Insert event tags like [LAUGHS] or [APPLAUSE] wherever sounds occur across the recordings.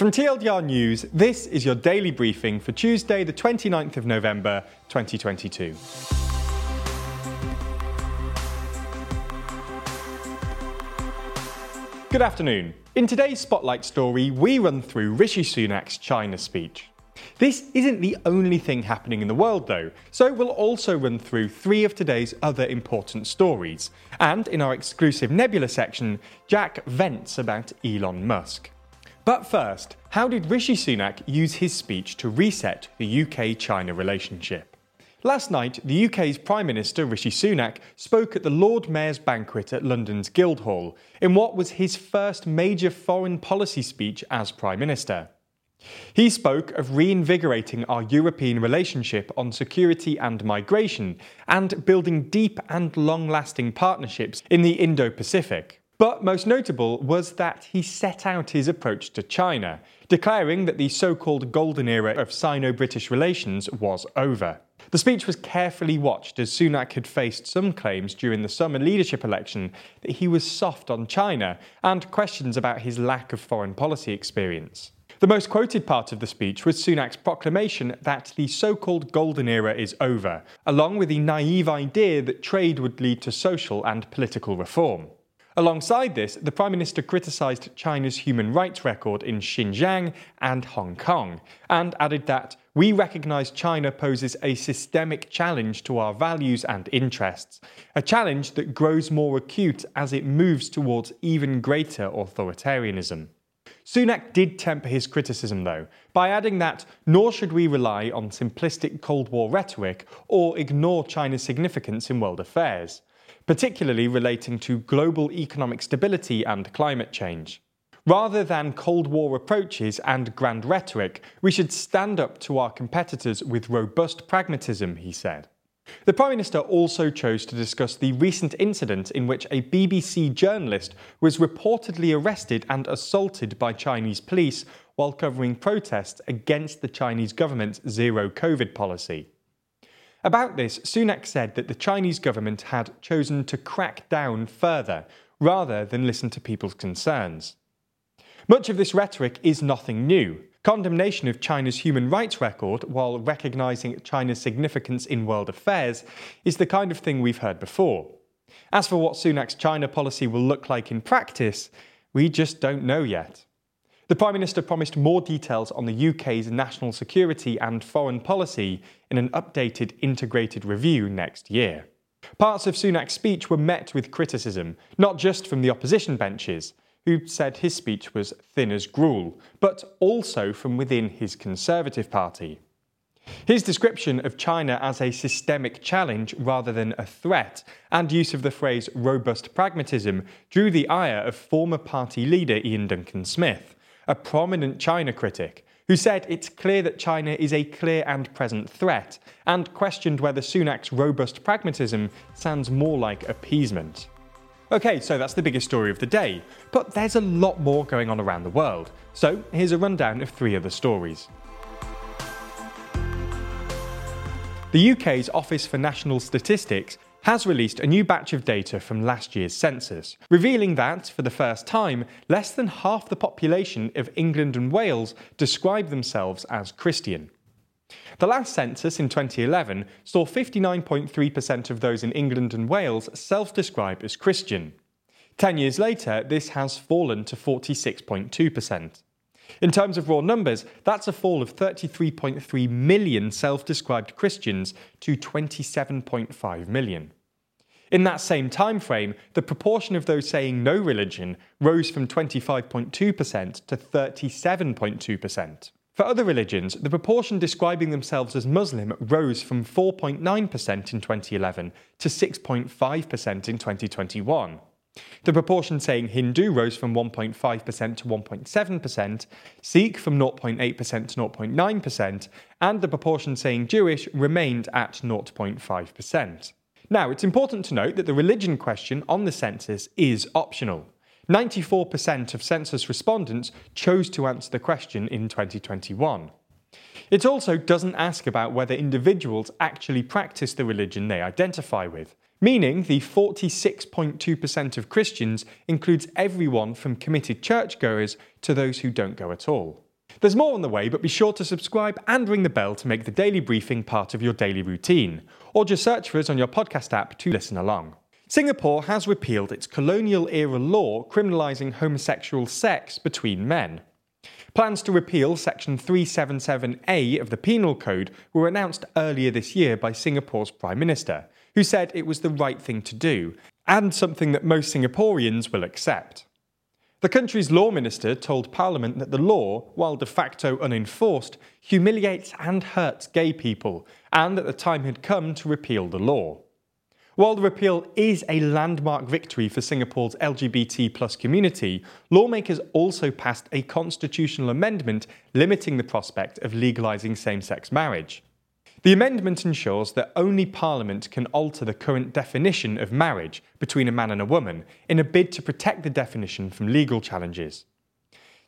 From TLDR News, this is your daily briefing for Tuesday, the 29th of November, 2022. Good afternoon. In today's Spotlight story, we run through Rishi Sunak's China speech. This isn't the only thing happening in the world, though, so we'll also run through three of today's other important stories. And in our exclusive Nebula section, Jack vents about Elon Musk. But first, how did Rishi Sunak use his speech to reset the UK China relationship? Last night, the UK's Prime Minister Rishi Sunak spoke at the Lord Mayor's banquet at London's Guildhall in what was his first major foreign policy speech as Prime Minister. He spoke of reinvigorating our European relationship on security and migration and building deep and long lasting partnerships in the Indo Pacific. But most notable was that he set out his approach to China, declaring that the so called golden era of Sino British relations was over. The speech was carefully watched as Sunak had faced some claims during the summer leadership election that he was soft on China and questions about his lack of foreign policy experience. The most quoted part of the speech was Sunak's proclamation that the so called golden era is over, along with the naive idea that trade would lead to social and political reform. Alongside this, the Prime Minister criticised China's human rights record in Xinjiang and Hong Kong, and added that we recognise China poses a systemic challenge to our values and interests, a challenge that grows more acute as it moves towards even greater authoritarianism. Sunak did temper his criticism, though, by adding that nor should we rely on simplistic Cold War rhetoric or ignore China's significance in world affairs, particularly relating to global economic stability and climate change. Rather than Cold War approaches and grand rhetoric, we should stand up to our competitors with robust pragmatism, he said. The Prime Minister also chose to discuss the recent incident in which a BBC journalist was reportedly arrested and assaulted by Chinese police while covering protests against the Chinese government's zero COVID policy. About this, Sunak said that the Chinese government had chosen to crack down further rather than listen to people's concerns. Much of this rhetoric is nothing new. Condemnation of China's human rights record while recognising China's significance in world affairs is the kind of thing we've heard before. As for what Sunak's China policy will look like in practice, we just don't know yet. The Prime Minister promised more details on the UK's national security and foreign policy in an updated integrated review next year. Parts of Sunak's speech were met with criticism, not just from the opposition benches, who said his speech was thin as gruel, but also from within his Conservative Party. His description of China as a systemic challenge rather than a threat, and use of the phrase robust pragmatism, drew the ire of former party leader Iain Duncan Smith, a prominent China critic, who said it's clear that China is a clear and present threat, and questioned whether Sunak's robust pragmatism sounds more like appeasement. Okay, so that's the biggest story of the day, but there's a lot more going on around the world. So here's a rundown of three other stories. The UK's Office for National Statistics has released a new batch of data from last year's census, revealing that, for the first time, less than half the population of England and Wales describe themselves as Christian. The last census in 2011 saw 59.3% of those in England and Wales self describe as Christian. Ten years later, this has fallen to 46.2%. In terms of raw numbers, that's a fall of 33.3 million self described Christians to 27.5 million. In that same time frame, the proportion of those saying no religion rose from 25.2% to 37.2%. For other religions, the proportion describing themselves as Muslim rose from 4.9% in 2011 to 6.5% in 2021. The proportion saying Hindu rose from 1.5% to 1.7%, Sikh from 0.8% to 0.9%, and the proportion saying Jewish remained at 0.5%. Now, it's important to note that the religion question on the census is optional. 94% of census respondents chose to answer the question in 2021. It also doesn't ask about whether individuals actually practice the religion they identify with, meaning the 46.2% of Christians includes everyone from committed churchgoers to those who don't go at all. There's more on the way, but be sure to subscribe and ring the bell to make the daily briefing part of your daily routine, or just search for us on your podcast app to listen along. Singapore has repealed its colonial era law criminalising homosexual sex between men. Plans to repeal Section 377A of the Penal Code were announced earlier this year by Singapore's Prime Minister, who said it was the right thing to do, and something that most Singaporeans will accept. The country's law minister told Parliament that the law, while de facto unenforced, humiliates and hurts gay people, and that the time had come to repeal the law. While the repeal is a landmark victory for Singapore's LGBT plus community, lawmakers also passed a constitutional amendment limiting the prospect of legalising same sex marriage. The amendment ensures that only Parliament can alter the current definition of marriage between a man and a woman in a bid to protect the definition from legal challenges.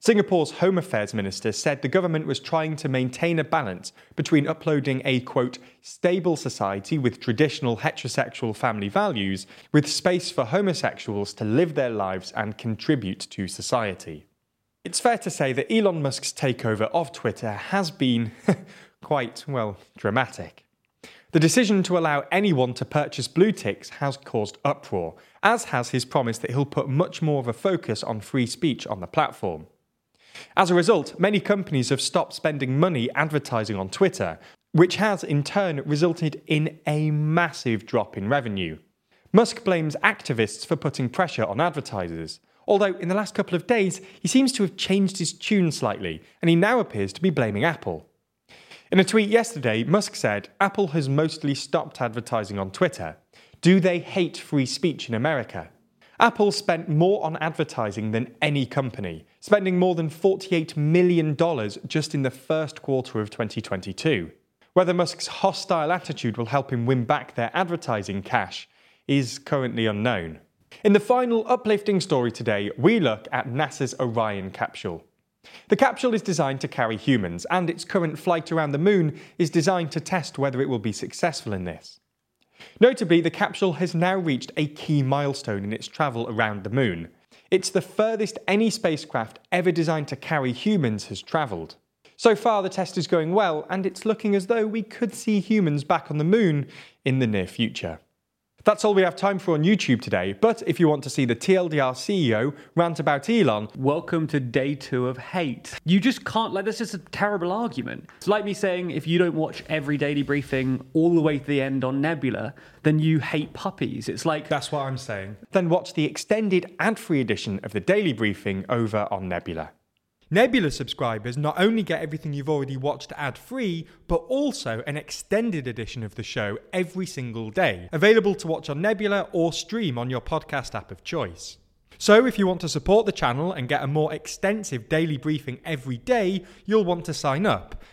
Singapore's Home Affairs Minister said the government was trying to maintain a balance between uploading a, quote, stable society with traditional heterosexual family values with space for homosexuals to live their lives and contribute to society. It's fair to say that Elon Musk's takeover of Twitter has been [LAUGHS] quite, well, dramatic. The decision to allow anyone to purchase blue ticks has caused uproar, as has his promise that he'll put much more of a focus on free speech on the platform. As a result, many companies have stopped spending money advertising on Twitter, which has in turn resulted in a massive drop in revenue. Musk blames activists for putting pressure on advertisers, although in the last couple of days he seems to have changed his tune slightly, and he now appears to be blaming Apple. In a tweet yesterday, Musk said Apple has mostly stopped advertising on Twitter. Do they hate free speech in America? Apple spent more on advertising than any company, spending more than $48 million just in the first quarter of 2022. Whether Musk's hostile attitude will help him win back their advertising cash is currently unknown. In the final uplifting story today, we look at NASA's Orion capsule. The capsule is designed to carry humans, and its current flight around the moon is designed to test whether it will be successful in this. Notably, the capsule has now reached a key milestone in its travel around the moon. It's the furthest any spacecraft ever designed to carry humans has travelled. So far, the test is going well, and it's looking as though we could see humans back on the moon in the near future. That's all we have time for on YouTube today, but if you want to see the TLDR CEO rant about Elon, welcome to day two of hate. You just can't, like, that's just a terrible argument. It's like me saying if you don't watch every daily briefing all the way to the end on Nebula, then you hate puppies. It's like. That's what I'm saying. Then watch the extended ad free edition of the daily briefing over on Nebula. Nebula subscribers not only get everything you've already watched ad free, but also an extended edition of the show every single day, available to watch on Nebula or stream on your podcast app of choice. So, if you want to support the channel and get a more extensive daily briefing every day, you'll want to sign up.